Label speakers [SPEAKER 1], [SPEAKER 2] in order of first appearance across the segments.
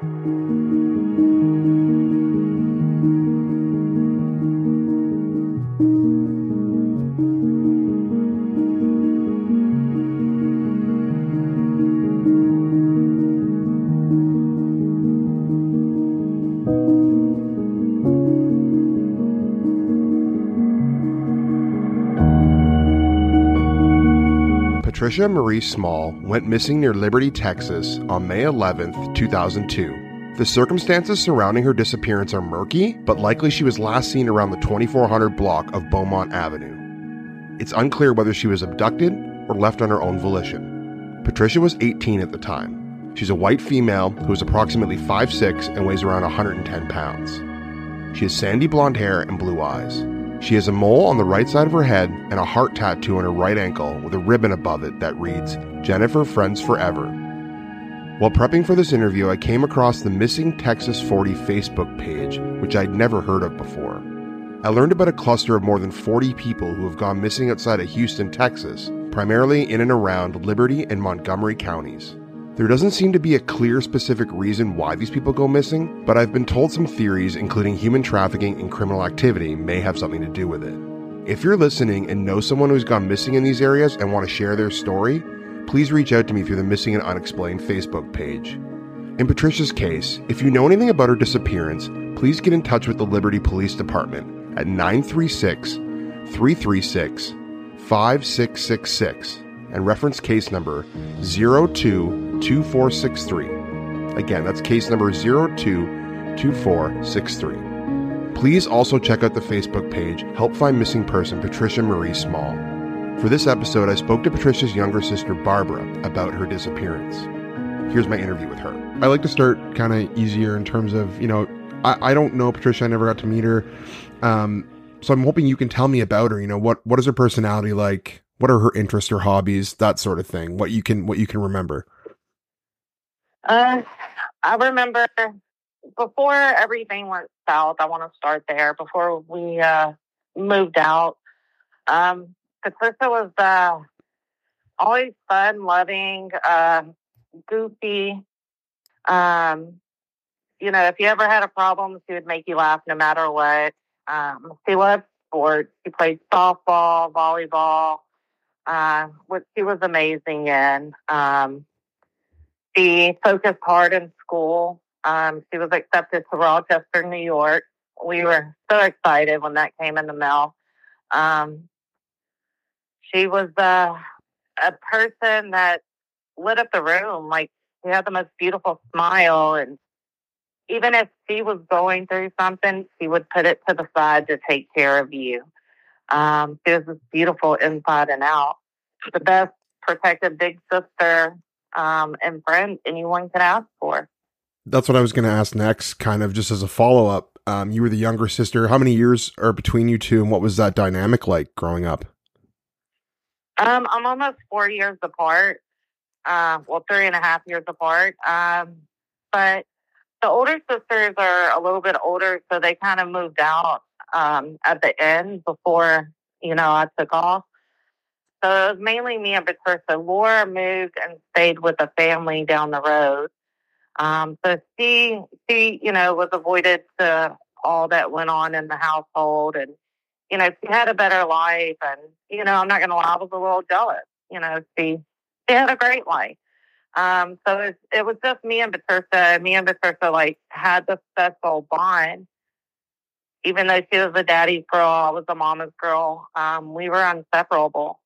[SPEAKER 1] Thank you.
[SPEAKER 2] Patricia Marie Small went missing near Liberty, Texas on May 11, 2002. The circumstances surrounding her disappearance are murky, but likely she was last seen around the 2400 block of Beaumont Avenue. It's unclear whether she was abducted or left on her own volition. Patricia was 18 at the time. She's a white female who is approximately 5'6 and weighs around 110 pounds. She has sandy blonde hair and blue eyes. She has a mole on the right side of her head and a heart tattoo on her right ankle with a ribbon above it that reads, Jennifer Friends Forever. While prepping for this interview, I came across the Missing Texas 40 Facebook page, which I'd never heard of before. I learned about a cluster of more than 40 people who have gone missing outside of Houston, Texas, primarily in and around Liberty and Montgomery counties. There doesn't seem to be a clear specific reason why these people go missing, but I've been told some theories, including human trafficking and criminal activity, may have something to do with it. If you're listening and know someone who's gone missing in these areas and want to share their story, please reach out to me through the Missing and Unexplained Facebook page. In Patricia's case, if you know anything about her disappearance, please get in touch with the Liberty Police Department at 936 336 5666 and reference case number 022463. Again, that's case number 022463. Please also check out the Facebook page Help Find Missing Person Patricia Marie Small. For this episode, I spoke to Patricia's younger sister Barbara about her disappearance. Here's my interview with her. I like to start kind of easier in terms of, you know, I, I don't know Patricia, I never got to meet her. Um, so I'm hoping you can tell me about her. You know, what what is her personality like? What are her interests or hobbies? That sort of thing. What you can what you can remember.
[SPEAKER 3] Uh, I remember before everything went south. I want to start there. Before we uh, moved out, um, Patricia was uh, always fun, loving, uh, goofy. Um, you know, if you ever had a problem, she would make you laugh no matter what. Um, she loved sports. She played softball, volleyball, uh, which she was amazing in. Um, she focused hard in school. Um, she was accepted to Rochester, New York. We were so excited when that came in the mail. Um, she was uh, a person that lit up the room. Like she had the most beautiful smile, and even if she was going through something, she would put it to the side to take care of you. Um, she was beautiful inside and out. The best protective big sister um, and friend anyone could ask for.
[SPEAKER 2] That's what I was going to ask next, kind of just as a follow up.
[SPEAKER 4] Um, you were the younger sister. How many years are between you two, and what was that dynamic like growing up?
[SPEAKER 3] Um, I'm almost four years apart. Uh, well, three and a half years apart. Um, but the older sisters are a little bit older, so they kind of moved out um, at the end before you know I took off. So it was mainly me and Patricia. Laura moved and stayed with a family down the road. Um, so she, she, you know, was avoided to all that went on in the household, and you know, she had a better life. And you know, I'm not going to lie, I was a little jealous. You know, she, she had a great life. Um, so it, it was just me and Patricia. Me and Patricia like had this special bond. Even though she was a daddy's girl, I was a mama's girl. Um, we were inseparable.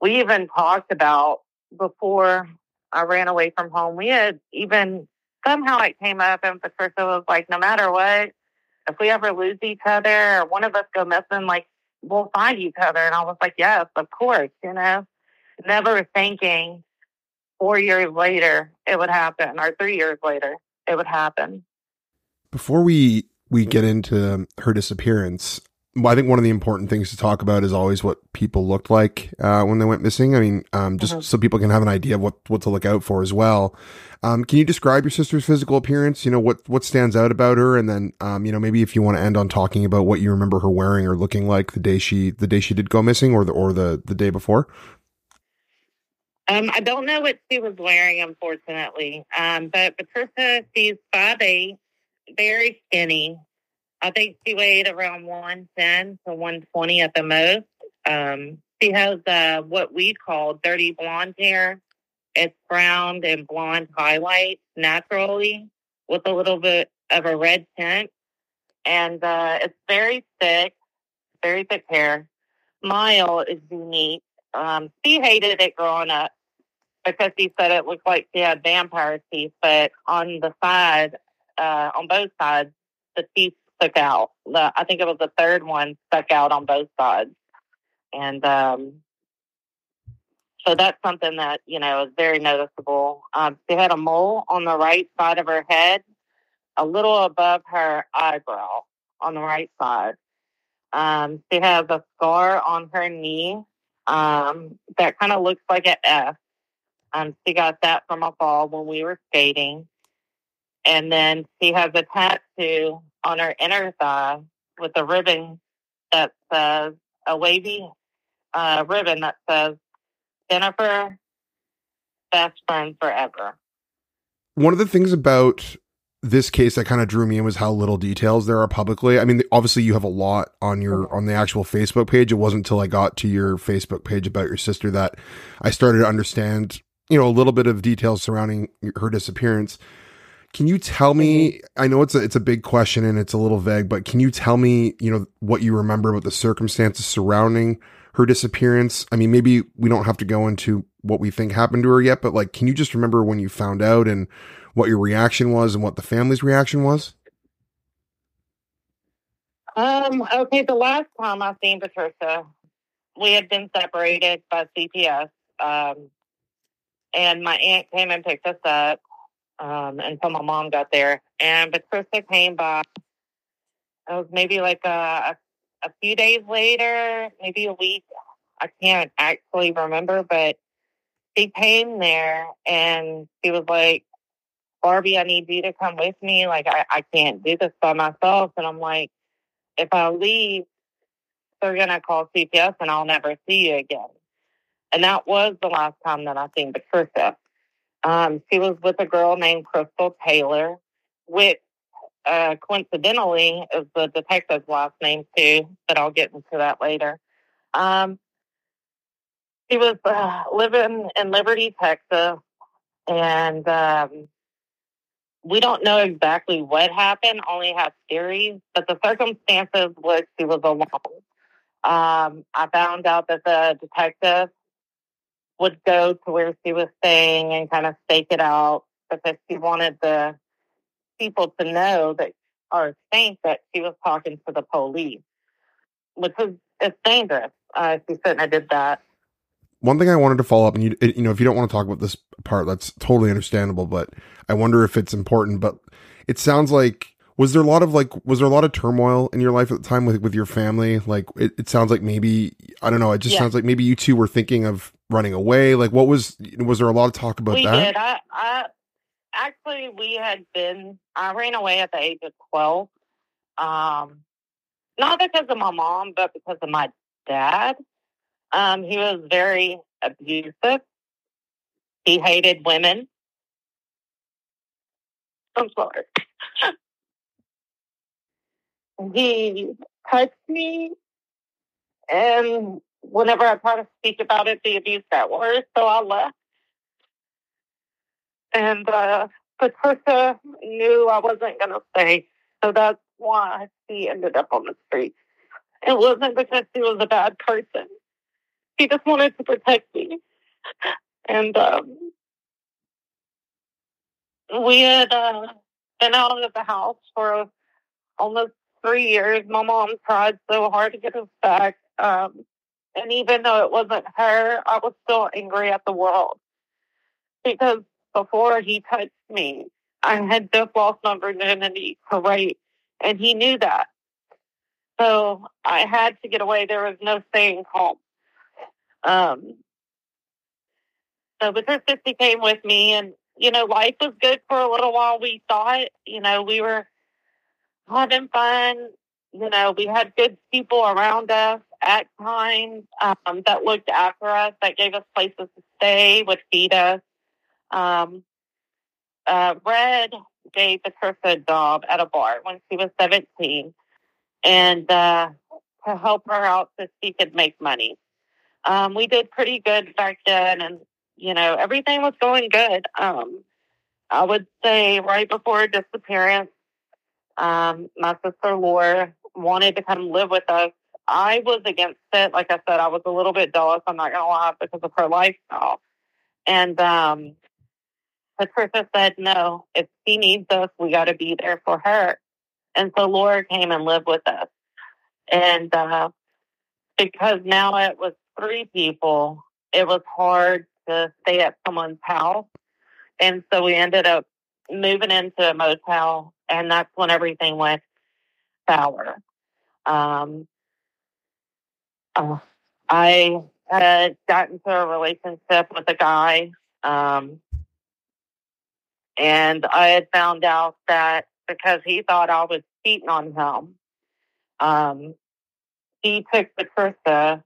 [SPEAKER 3] We even talked about before I ran away from home. We had even somehow it came up, and Patricia was like, "No matter what, if we ever lose each other or one of us go missing, like we'll find each other." And I was like, "Yes, of course," you know, never thinking four years later it would happen, or three years later it would happen.
[SPEAKER 4] Before we we get into her disappearance, I think one of the important things to talk about is always what people looked like uh, when they went missing. I mean, um, just mm-hmm. so people can have an idea of what what to look out for as well. Um, can you describe your sister's physical appearance? You know what what stands out about her, and then um, you know maybe if you want to end on talking about what you remember her wearing or looking like the day she the day she did go missing, or the or the the day before.
[SPEAKER 3] Um, I don't know what she was wearing, unfortunately. Um, but Patricia, she's five eight, very skinny. I think she weighed around 110 to 120 at the most. Um, she has uh, what we call dirty blonde hair. It's brown and blonde highlights naturally with a little bit of a red tint. And uh, it's very thick, very thick hair. Smile is unique. Um, she hated it growing up because she said it looked like she had vampire teeth, but on the side, uh, on both sides, the teeth stuck out. The, I think it was the third one stuck out on both sides. And um, so that's something that, you know, is very noticeable. Um, she had a mole on the right side of her head, a little above her eyebrow on the right side. Um, she has a scar on her knee um, that kind of looks like an F. Um, she got that from a fall when we were skating. And then she has a tattoo on her inner thigh with a ribbon that says a wavy uh, ribbon that says Jennifer, best friend forever.
[SPEAKER 4] One of the things about this case that kind of drew me in was how little details there are publicly. I mean, obviously you have a lot on your on the actual Facebook page. It wasn't until I got to your Facebook page about your sister that I started to understand, you know, a little bit of details surrounding her disappearance. Can you tell me? Mm-hmm. I know it's a it's a big question and it's a little vague, but can you tell me, you know, what you remember about the circumstances surrounding her disappearance? I mean, maybe we don't have to go into what we think happened to her yet, but like, can you just remember when you found out and what your reaction was and what the family's reaction was?
[SPEAKER 3] Um. Okay. The last time I seen Patricia, we had been separated by CPS. Um, and my aunt came and picked us up um, until my mom got there. And Patricia came by. It was maybe like a, a, a few days later, maybe a week. I can't actually remember, but she came there and she was like, Barbie, I need you to come with me. Like, I, I can't do this by myself. And I'm like, if I leave, they're going to call CPS and I'll never see you again. And that was the last time that I seen Patricia. Um, she was with a girl named Crystal Taylor, which uh, coincidentally is the detective's last name too, but I'll get into that later. Um, she was uh, living in Liberty, Texas, and um, we don't know exactly what happened, only have theories, but the circumstances was she was alone. Um, I found out that the detective would go to where she was staying and kind of stake it out because she wanted the people to know that or think that she was talking to the police, which is it's dangerous. Uh, she shouldn't have did that.
[SPEAKER 4] One thing I wanted to follow up, and you you know, if you don't want to talk about this part, that's totally understandable. But I wonder if it's important. But it sounds like was there a lot of like was there a lot of turmoil in your life at the time with with your family like it, it sounds like maybe i don't know it just
[SPEAKER 3] Yeah.
[SPEAKER 4] sounds like maybe you two were thinking of running away like what was was there a lot of talk about
[SPEAKER 3] we
[SPEAKER 4] that
[SPEAKER 3] did. I, I actually we had been. I ran away at the age of twelve. Um, not because of my mom, but because of my dad. Um, he was very abusive. He hated women. I'm sorry. He touched me, and whenever I tried to speak about it, the abuse got worse. So I left. And uh, Patricia knew I wasn't going to stay. So that's why she ended up on the street. It wasn't because she was a bad person. She just wanted to protect me. And um, we had uh, been out of the house for almost three years. My mom tried so hard to get us back. Um, and even though it wasn't her, I was still angry at the world because before he touched me, I had just lost my virginity to rape, and he knew that. So I had to get away. There was no staying home. Um, so Patricia she came with me, and you know, life was good for a little while. We thought, you know, we were having fun. You know, we had good people around us at times um, that looked after us, that gave us places to stay, would feed us. Um, uh, Red gave Patricia a job at a bar when she was 17 and uh, to help her out so she could make money. Um, we did pretty good back then, and, you know, everything was going good. Um, I would say right before disappearance, um, my sister Laura wanted to come live with us. I was against it. Like I said, I was a little bit jealous. I'm not going to lie because of her lifestyle. And um, Patricia said, no, if she needs us, we got to be there for her. And so Laura came and lived with us. And uh, because now it was three people, it was hard to stay at someone's house. And so we ended up moving into a motel, and that's when everything went sour. Um, uh, I had gotten into a relationship with a guy, um, and I had found out that because he thought I was cheating on him, um, he took Patricia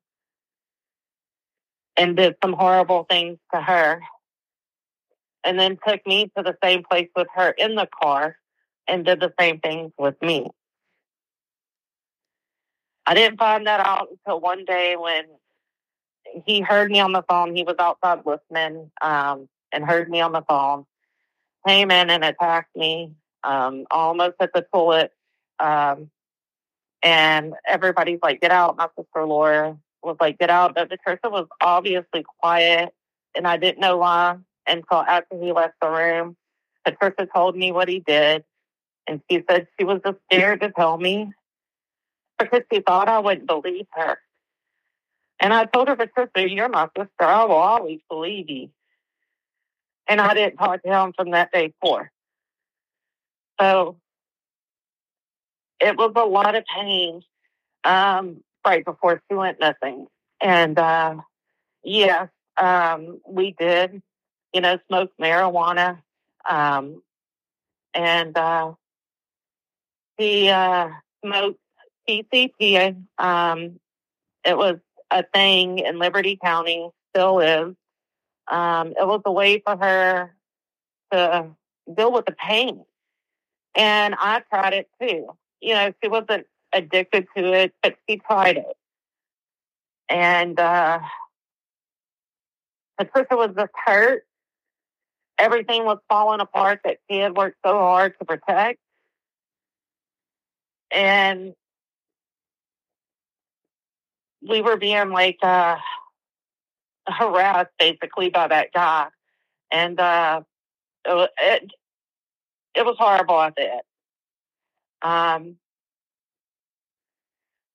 [SPEAKER 3] and did some horrible things to her, and then took me to the same place with her in the car and did the same things with me. I didn't find that out until one day when he heard me on the phone. He was outside listening um, and heard me on the phone. Came in and attacked me, um, almost at the toilet. Um, and everybody's like, get out. My sister Laura was like, get out. But the Patricia was obviously quiet, and I didn't know why until after he left the room. The Patricia told me what he did, and she said she was just scared to tell me because she thought I wouldn't believe her. And I told her, Patricia, you're my sister. I will always believe you. And I didn't talk to him from that day forth. So it was a lot of pain um, right before she went missing. And uh, yes, um, we did, you know, smoke marijuana. Um, and uh, he uh, smoked PCP. Um, it was a thing in Liberty County, still is. Um, it was a way for her to deal with the pain. And I tried it too. You know, she wasn't addicted to it, but she tried it. And uh, Patricia was just hurt. Everything was falling apart that she had worked so hard to protect. And we were being like uh, harassed basically by that guy. And uh, it, it, it was horrible at the end. Um,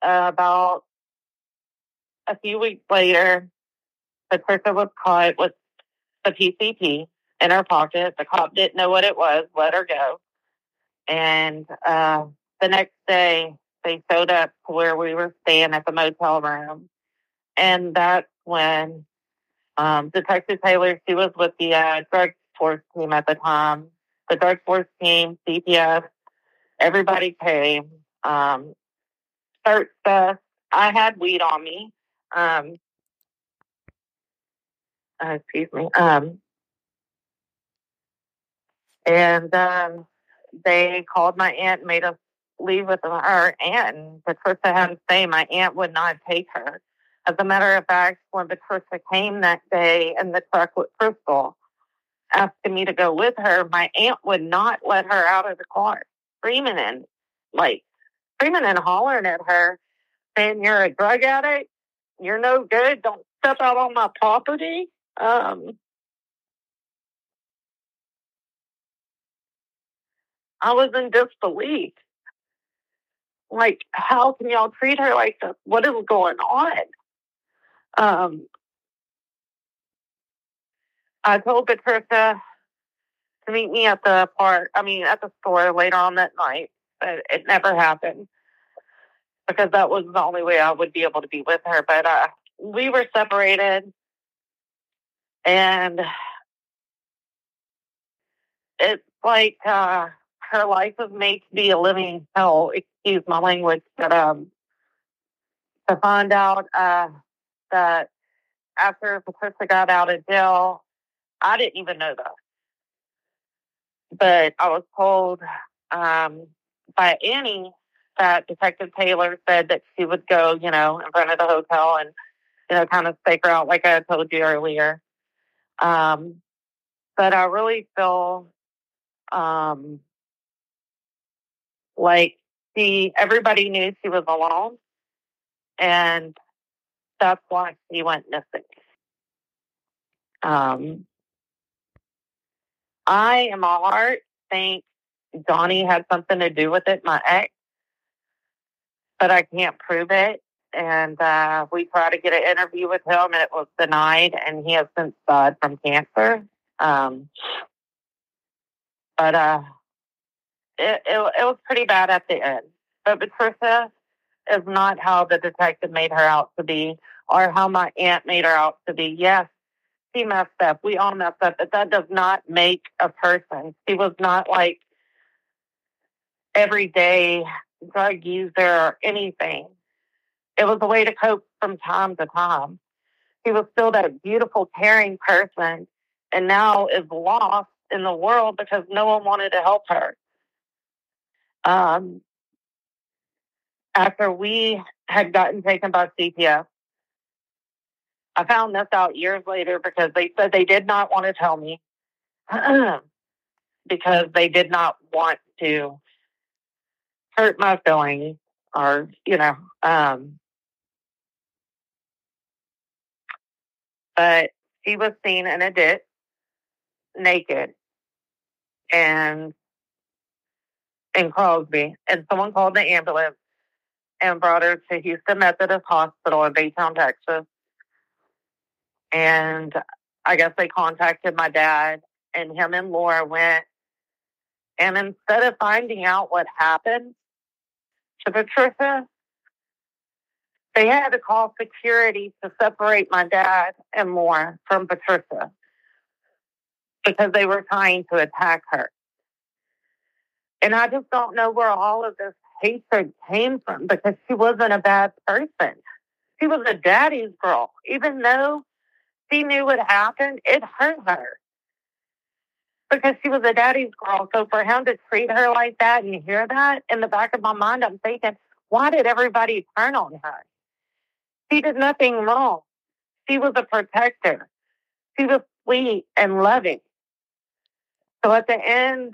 [SPEAKER 3] about a few weeks later, Patricia was caught with the PCP in her pocket. The cop didn't know what it was, let her go. And uh, the next day, they showed up to where we were staying at the motel room. And that's when um, Detective Taylor, she was with the uh, drug force team at the time. The drug force team, CPS, everybody came. Um, searched us. I had weed on me. Um, uh, excuse me. Um, and um, they called my aunt made us leave with her aunt. And Patricia had to say my aunt would not take her. As a matter of fact, when Patricia came that day in the truck with Crystal, asking me to go with her, my aunt would not let her out of the car, screaming and like screaming and hollering at her, saying, You're a drug addict, you're no good, don't step out on my property. Um, I was in disbelief. Like, how can y'all treat her like this? What is going on? Um, I told Patricia to meet me at the park, I mean, at the store later on that night, but it never happened because that was the only way I would be able to be with her. But uh, we were separated and it's like uh, her life was made to be a living hell. Excuse my language, but um, to find out uh, that after Patricia got out of jail, I didn't even know that, but I was told um, by Annie that Detective Taylor said that she would go, you know, in front of the hotel and, you know, kind of stake her out, like I told you earlier. Um, but I really feel um, like she, everybody knew she was alone, and that's why she went missing. Um, I, in my heart, think Donnie had something to do with it, my ex, but I can't prove it. And uh, we tried to get an interview with him, and it was denied, and he has since died from cancer. Um, but uh, it, it, it was pretty bad at the end. But Patricia is not how the detective made her out to be, or how my aunt made her out to be. Yes, she messed up. We all messed up, but that does not make a person. She was not like everyday drug user or anything. It was a way to cope from time to time. She was still that beautiful, caring person and now is lost in the world because no one wanted to help her. Um, after we had gotten taken by CPS, I found this out years later because they said they did not want to tell me because they did not want to hurt my feelings or, you know, um, but she was seen in a ditch naked and in Crosby, and someone called the ambulance and brought her to Houston Methodist Hospital in Baytown, Texas. And I guess they contacted my dad, and him and Laura went. And instead of finding out what happened to Patricia, they had to call security to separate my dad and Laura from Patricia because they were trying to attack her. And I just don't know where all of this hatred came from because she wasn't a bad person. She was a daddy's girl. Even though she knew what happened, it hurt her because she was a daddy's girl. So for him to treat her like that and hear that in the back of my mind, I'm thinking, why did everybody turn on her? She did nothing wrong. She was a protector. She was sweet and loving. So at the end,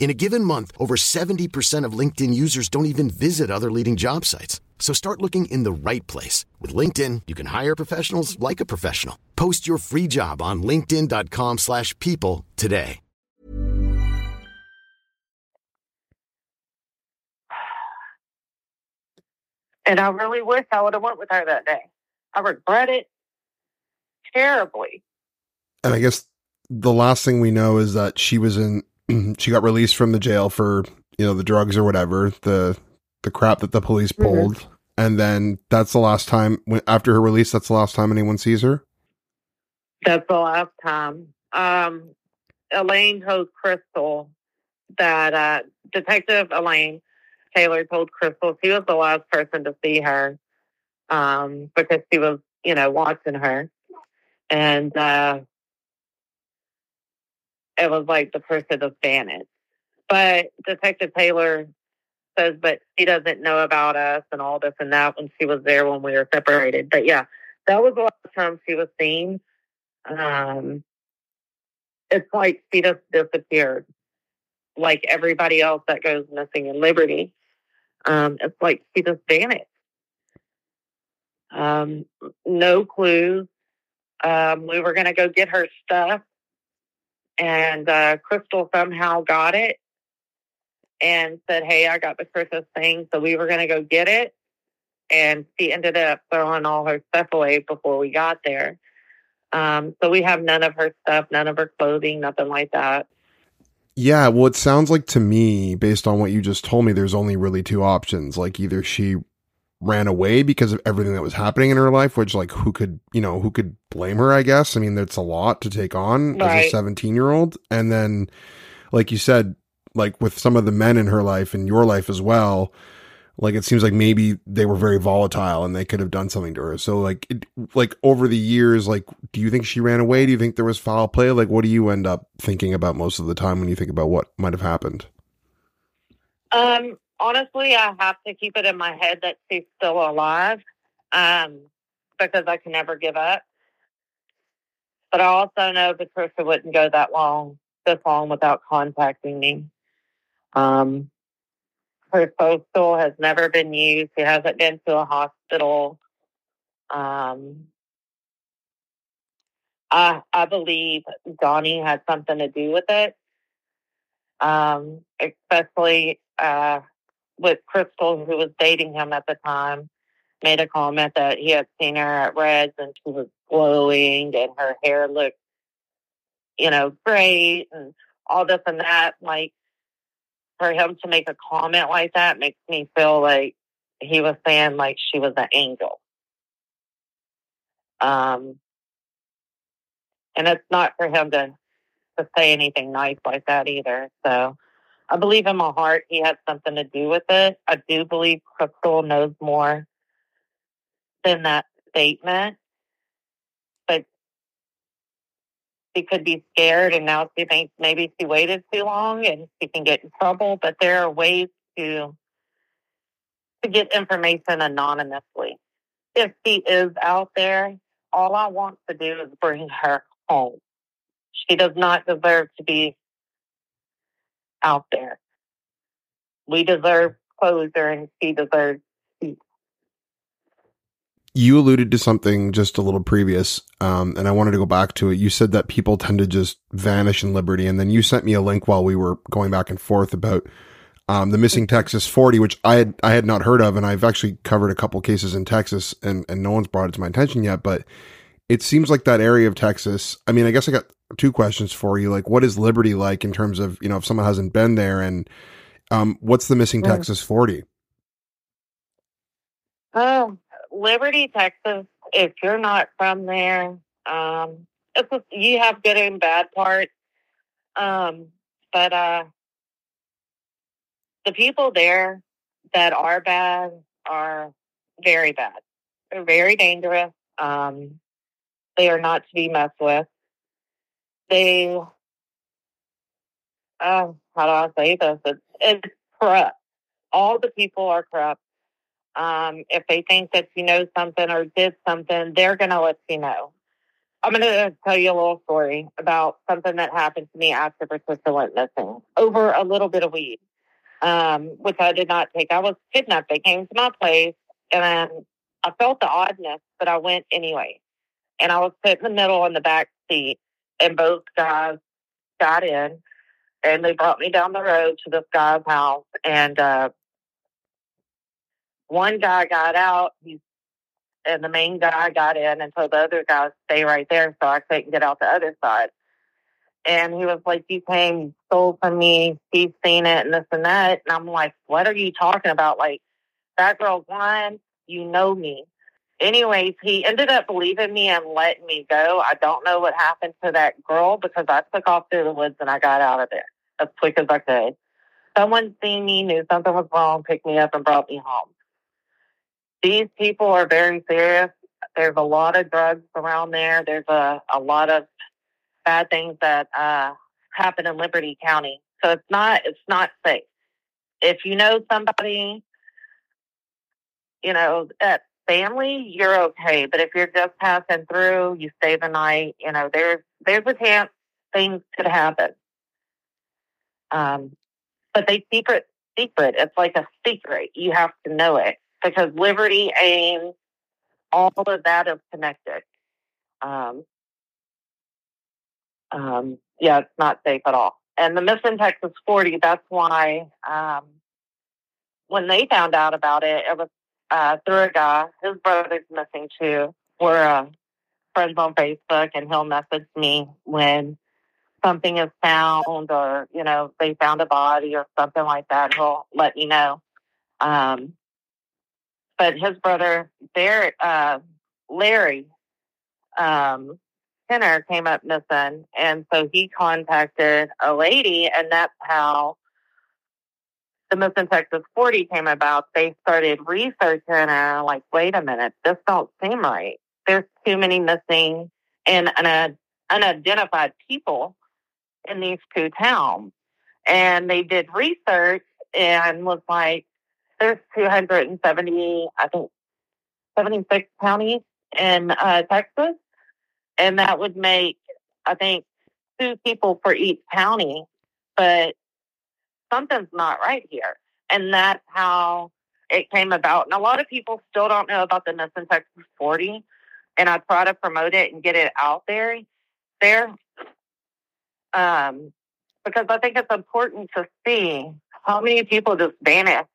[SPEAKER 5] In a given month, over 70% of LinkedIn users don't even visit other leading job sites. So start looking in the right place. With LinkedIn, you can hire professionals like a professional. Post your free job on linkedin.com slash people today.
[SPEAKER 3] And I really wish I would have went with her that day. I regret it terribly.
[SPEAKER 4] And I guess the last thing we know is that she was in she got released from the jail for, you know, the drugs or whatever, the the crap that the police
[SPEAKER 3] Mm-hmm.
[SPEAKER 4] pulled. And then that's the last time when after her release that's the last time anyone sees her.
[SPEAKER 3] That's the last time. Um, Elaine told Crystal that uh, Detective Elaine Taylor told Crystal she was the last person to see her um, because she was, you know, watching her. And uh, it was like the person was vanished. But Detective Taylor says, but she doesn't know about us and all this and that when she was there when we were separated. But yeah, that was the last time she was seen. Um, it's like she just disappeared, like everybody else that goes missing in Liberty. Um, it's like she just vanished. Um, no clues. Um, we were going to go get her stuff, and uh, Crystal somehow got it and said, "Hey, I got the Christmas thing," so we were going to go get it, and she ended up throwing all her stuff away before we got there. Um, so we have none of her stuff, none of her clothing, nothing like that.
[SPEAKER 4] Yeah, well, it sounds like to me, based on what you just told me, there's only really two options. Like either she ran away because of everything that was happening in her life, which like who could, you know, who could blame her, I guess. I mean, that's a lot to take on as a 17 year old. And then, like you said, like with some of the men in her life and your life as well, like it seems like maybe they were very volatile and they could have done something to her. So like, it, like over the years, like, do you think she ran away? Do you think there was foul play? Like, what do you end up thinking about most of the time when you think about what might have happened?
[SPEAKER 3] Um, honestly, I have to keep it in my head that she's still alive um, because I can never give up. But I also know Patricia wouldn't go that long, this long without contacting me. Um, her postal has never been used. She hasn't been to a hospital. Um, I I believe Donnie had something to do with it. Um, especially uh, with Crystal, who was dating him at the time, made a comment that he had seen her at Reds and she was glowing and her hair looked, you know, great and all this and that. Like for him to make a comment like that makes me feel like he was saying like she was an angel. Um, and it's not for him to to say anything nice like that either. So I believe in my heart he had something to do with it. I do believe Crystal knows more than that statement. But she could be scared and now she thinks maybe she waited too long and she can get in trouble. But there are ways to to get information anonymously. If she is out there, all I want to do is bring her home. She does not deserve to be out there. We deserve closure and she deserves peace.
[SPEAKER 4] you alluded to something just a little previous, um, and I wanted to go back to it. You said that people tend to just vanish in Liberty, and then you sent me a link while we were going back and forth about um, the missing Texas 40, which I had I had not heard of, and I've actually covered a couple cases in Texas, and and no one's brought it to my attention yet. But it seems like that area of Texas. I mean, I guess I got two questions for you. Like, what is Liberty like in terms of you know if someone hasn't been there, and um, what's the missing
[SPEAKER 3] Mm.
[SPEAKER 4] Texas 40?
[SPEAKER 3] Oh, Liberty, Texas. If you're not from there, um, it's a, you have good and bad parts. Um, but uh, the people there that are bad are very bad. They're very dangerous. Um, they are not to be messed with. They, uh, how do I say this? It's, it's corrupt. All the people are corrupt. Um, if they think that you know something or did something, they're going to let you know. I'm going to tell you a little story about something that happened to me after Patricia went missing over a little bit of weed, um, which I did not take. I was kidnapped. They came to my place and I felt the oddness, but I went anyway. And I was put in the middle in the back seat, and both guys got in, and they brought me down the road to this guy's house. And uh, one guy got out, he's, and the main guy got in, and told the other guy stay right there, so I couldn't get out the other side. And he was like, "You came, stole from me. He's seen it, and this and that." And I'm like, "What are you talking about? Like that girl's lying." you know me. Anyways, he ended up believing me and letting me go. I don't know what happened to that girl because I took off through the woods and I got out of there as quick as I could. Someone seen me, knew something was wrong, picked me up and brought me home. These people are very serious. There's a lot of drugs around there. There's a, a lot of bad things that uh, happen in Liberty County. So it's not it's not safe. If you know somebody you know, at family, you're okay. But if you're just passing through, you stay the night, you know, there's there's a chance things could happen. Um, but they keep it secret. It's like a secret. You have to know it because Liberty, Ames, all of that is connected. Um, um, yeah, it's not safe at all. And the Missing Texas 40, that's why um, when they found out about it, it was uh, through a guy. His brother's missing too. We're uh, friends on Facebook, and he'll message me when something is found, or you know, they found a body or something like that. He'll let me know. Um, but his brother, there, uh, Larry um, Kenner, came up missing, and so he contacted a lady, and that's how the Missing Texas 40 came about, they started researching and like, wait a minute, this don't seem right. There's too many missing and, and unidentified people in these two towns. And they did research and was like, there's 270, I think, 76 counties in uh, Texas. And that would make, I think, two people for each county. But something's not right here. And that's how it came about. And a lot of people still don't know about the Missing Texas 40. And I try to promote it and get it out there. There, um, because I think it's important to see how many people just vanish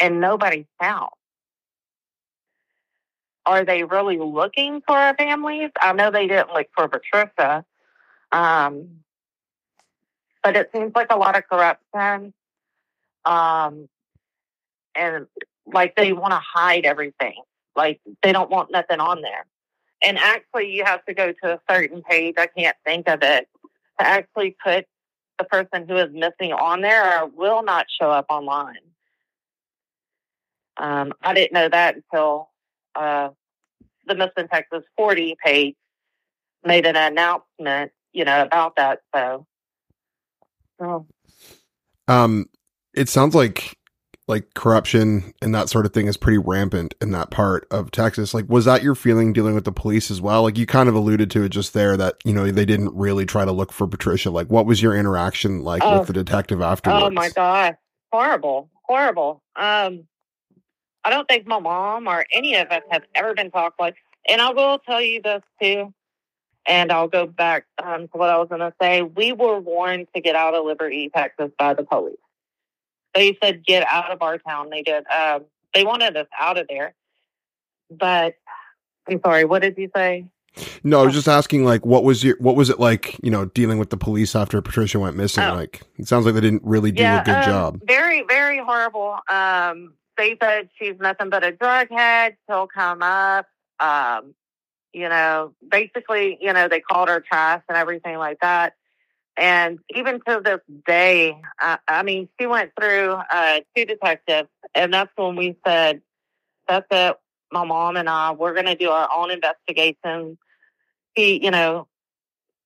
[SPEAKER 3] and nobody's found. Are they really looking for our families? I know they didn't look for Patricia, um, but it seems like a lot of corruption um, and like they want to hide everything. Like they don't want nothing on there. And actually, you have to go to a certain page. I can't think of it to actually put the person who is missing on there or will not show up online. Um, I didn't know that until uh, the Missing Texas 40 page made an announcement, you know, about that. So,
[SPEAKER 4] oh. um, it sounds like like corruption and that sort of thing is pretty rampant in that part of Texas. Like, was that your feeling dealing with the police as well? Like, you kind of alluded to it just there that, you know, they didn't really try to look for Patricia. Like, what was your interaction like oh, with the detective afterwards?
[SPEAKER 3] Oh my God. Horrible. Horrible. Um, I don't think my mom or any of us have ever been talked like, and I will tell you this too. And I'll go back um, to what I was going to say. We were warned to get out of Liberty, Texas by the police they said get out of our town. They did. Um, they wanted us out of there. But I'm sorry. What did you say?
[SPEAKER 4] No, I was just asking, like, what was your, what was it like, you know, dealing with the police after Patricia went missing? Oh. Like, it sounds like they didn't really do yeah, a good
[SPEAKER 3] um,
[SPEAKER 4] job.
[SPEAKER 3] Very, very horrible. Um, they said she's nothing but a drug head. She'll come up. Um, you know, basically, you know, they called her trash and everything like that. And even to this day, uh, I mean, she went through uh, two detectives, and that's when we said, "That's it. my mom and I, we're going to do our own investigation. She, you know,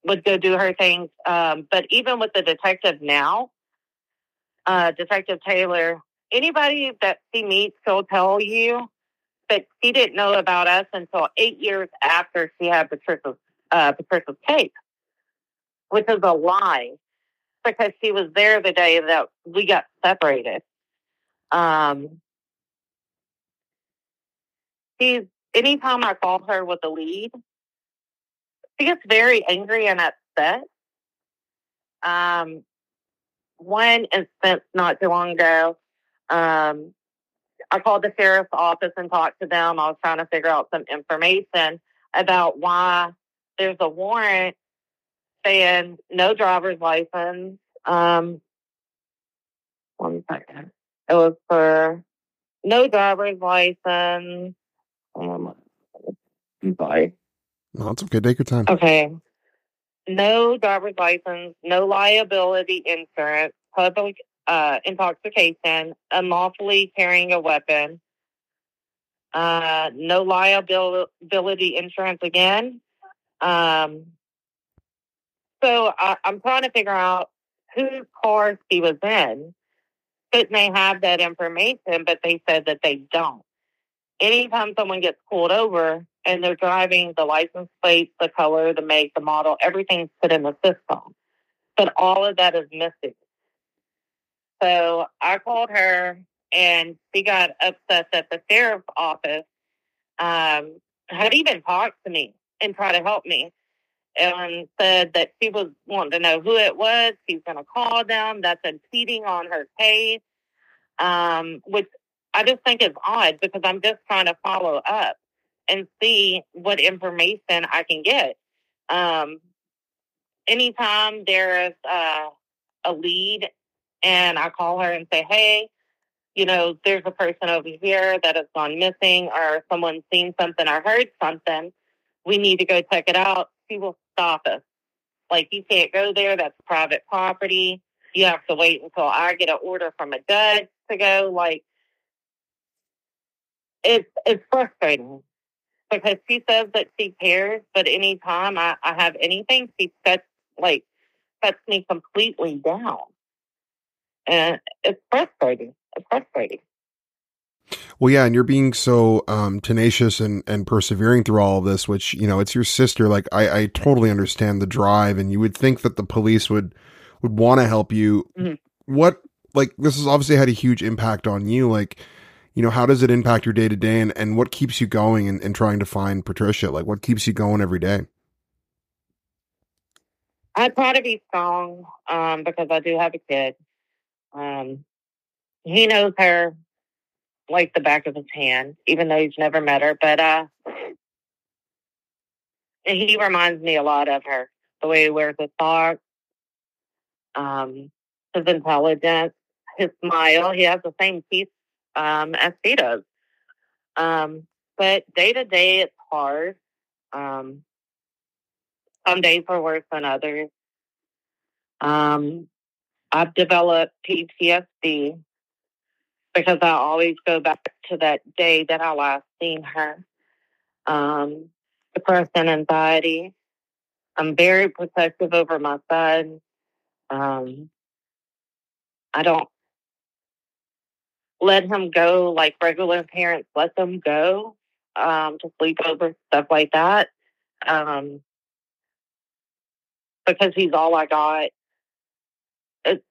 [SPEAKER 3] would go do her things. Um, but even with the detective now, uh, Detective Taylor, anybody that she meets, she'll tell you that she didn't know about us until eight years after she had Patricia's, uh, Patricia's case, which is a lie because she was there the day that we got separated. Um, she's anytime I call her with a lead, she gets very angry and upset. Um, one instance not too long ago, um, I called the sheriff's office and talked to them. I was trying to figure out some information about why there's a warrant saying no driver's license. Um, one second. It was for no driver's license. Um, I'm sorry.
[SPEAKER 4] No, it's okay. Take your time.
[SPEAKER 3] Okay. No driver's license, no liability insurance, public uh, intoxication, unlawfully carrying a weapon, uh, no liability insurance again. Um, so I, I'm trying to figure out whose car he was in. Couldn't they have that information? But they said that they don't. Anytime someone gets pulled over and they're driving the license plate, the color, the make, the model, everything's put in the system. But all of that is missing. So I called her and she got upset that the sheriff's office um, had even talked to me and tried to help me and said that she was wanting to know who it was. She's going to call them. That's impeding on her case, um, which I just think is odd because I'm just trying to follow up and see what information I can get. Um, anytime there's uh, a lead and I call her and say, hey, you know, there's a person over here that has gone missing or someone's seen something or heard something, we need to go check it out. She will us. Like, you can't go there. That's private property. You have to wait until I get an order from a judge to go. Like, it's, it's frustrating because she says that she cares, but anytime I, I have anything, she sets, like, sets me completely down. And it's frustrating. It's frustrating.
[SPEAKER 4] Well, yeah, and you're being so um, tenacious and, and persevering through all of this, which you know it's your sister. Like I, I totally understand the drive, and you would think that the police would would want to help you.
[SPEAKER 3] Mhm.
[SPEAKER 4] What like this has obviously had a huge impact on you. Like, you know, how does it impact your day to day, and and what keeps you going and, and trying to find Patricia? Like, what keeps you going every day?
[SPEAKER 3] I try to be strong um, because I do have a kid. Um, he knows her like the back of his hand, even though he's never met her. But uh, he reminds me a lot of her. The way he wears his socks, um, his intelligence, his smile. He has the same teeth um, as she does. Um, but day to day, it's hard. Um, some days are worse than others. Um, I've developed PTSD because I always go back to that day that I last seen her. Um, depression, anxiety. I'm very protective over my son. Um, I don't let him go like regular parents let them go um, to sleep over, stuff like that. Um, because he's all I got. It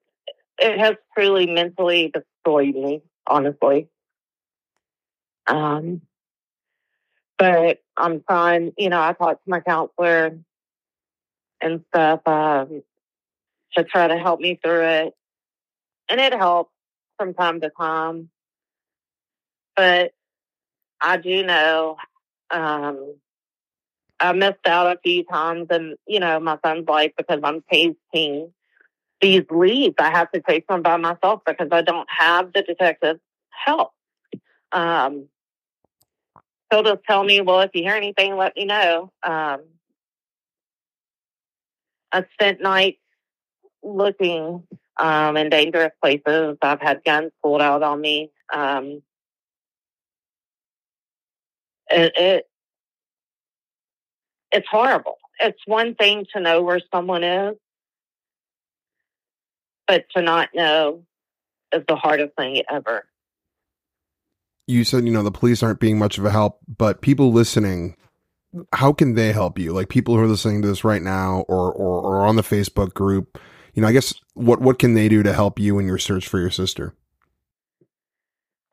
[SPEAKER 3] it has truly mentally destroyed me, honestly. Um, but I'm trying. You know, I talked to my counselor and stuff um, to try to help me through it, and it helps from time to time. But I do know um, I missed out a few times in, you know, my son's life because I'm chasing these leads. I have to chase them by myself because I don't have the detective help. Um, he'll just tell me, well, if you hear anything, let me know. Um, I spent nights looking um, in dangerous places. I've had guns pulled out on me. Um, it, it it's horrible. It's one thing to know where someone is, but to not know is the hardest thing ever.
[SPEAKER 2] You said, you know, the police aren't being much of a help, but people listening, how can they help you? Like people who are listening to this right now or, or, or on the Facebook group, you know, I guess what, what can they do to help you in your search for your sister?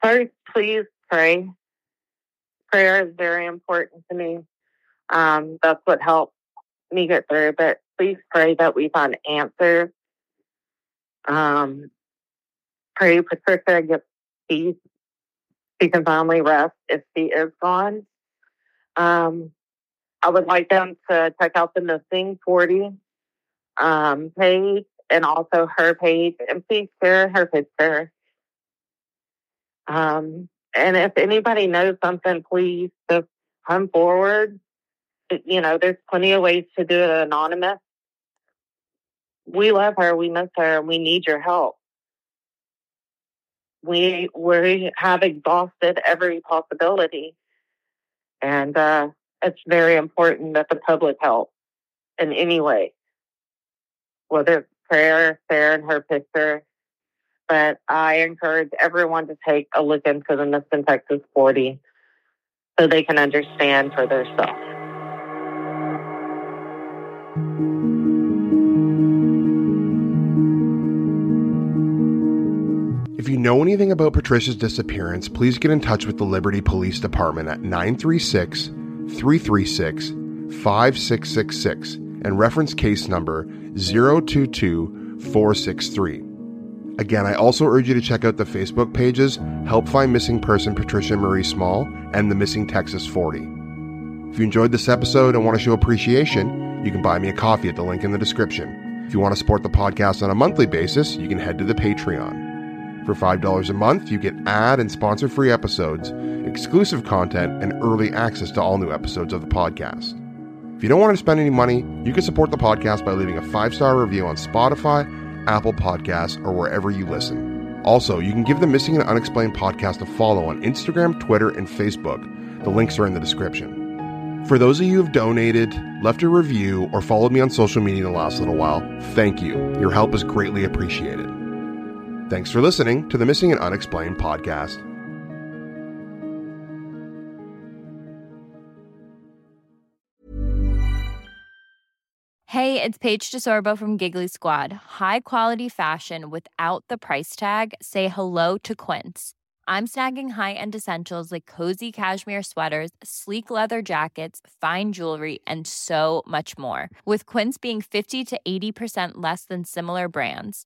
[SPEAKER 3] First, please pray. Prayer is very important to me. Um, that's what helped me get through. But please pray that we find answers. Um, pray Patricia gets peace. She can finally rest if she is gone. Um, I would like them to check out the missing 40 um, page and also her page and please share her picture. Um, and if anybody knows something, please just come forward. You know, there's plenty of ways to do it anonymous. We love her. We miss her. And we need your help. We we have exhausted every possibility, and uh, it's very important that the public help in any way, whether it's prayer, and her picture, but I encourage everyone to take a look into the Missing Texas 40 so they can understand for themselves.
[SPEAKER 2] If you know anything about Patricia's disappearance, please get in touch with the Liberty Police Department at 936 336 5666 and reference case number 022 463. Again, I also urge you to check out the Facebook pages Help Find Missing Person Patricia Marie Small and the Missing Texas 40. If you enjoyed this episode and want to show appreciation, you can buy me a coffee at the link in the description. If you want to support the podcast on a monthly basis, you can head to the Patreon. For $5 a month, you get ad and sponsor free episodes, exclusive content, and early access to all new episodes of the podcast. If you don't want to spend any money, you can support the podcast by leaving a five star review on Spotify Apple Podcasts, or wherever you listen. Also, you can give the Missing and Unexplained podcast a follow on Instagram, Twitter, and Facebook. The links are in the description. For those of you who've donated, left a review, or followed me on social media in the last little while, thank you. Your help is greatly appreciated. Thanks for listening to the Missing and Unexplained podcast.
[SPEAKER 6] Hey, it's Paige DeSorbo from Giggly Squad. High quality fashion without the price tag. Say hello to Quince. I'm snagging high-end essentials like cozy cashmere sweaters, sleek leather jackets, fine jewelry, and so much more. With Quince being 50 to 80% less than similar brands.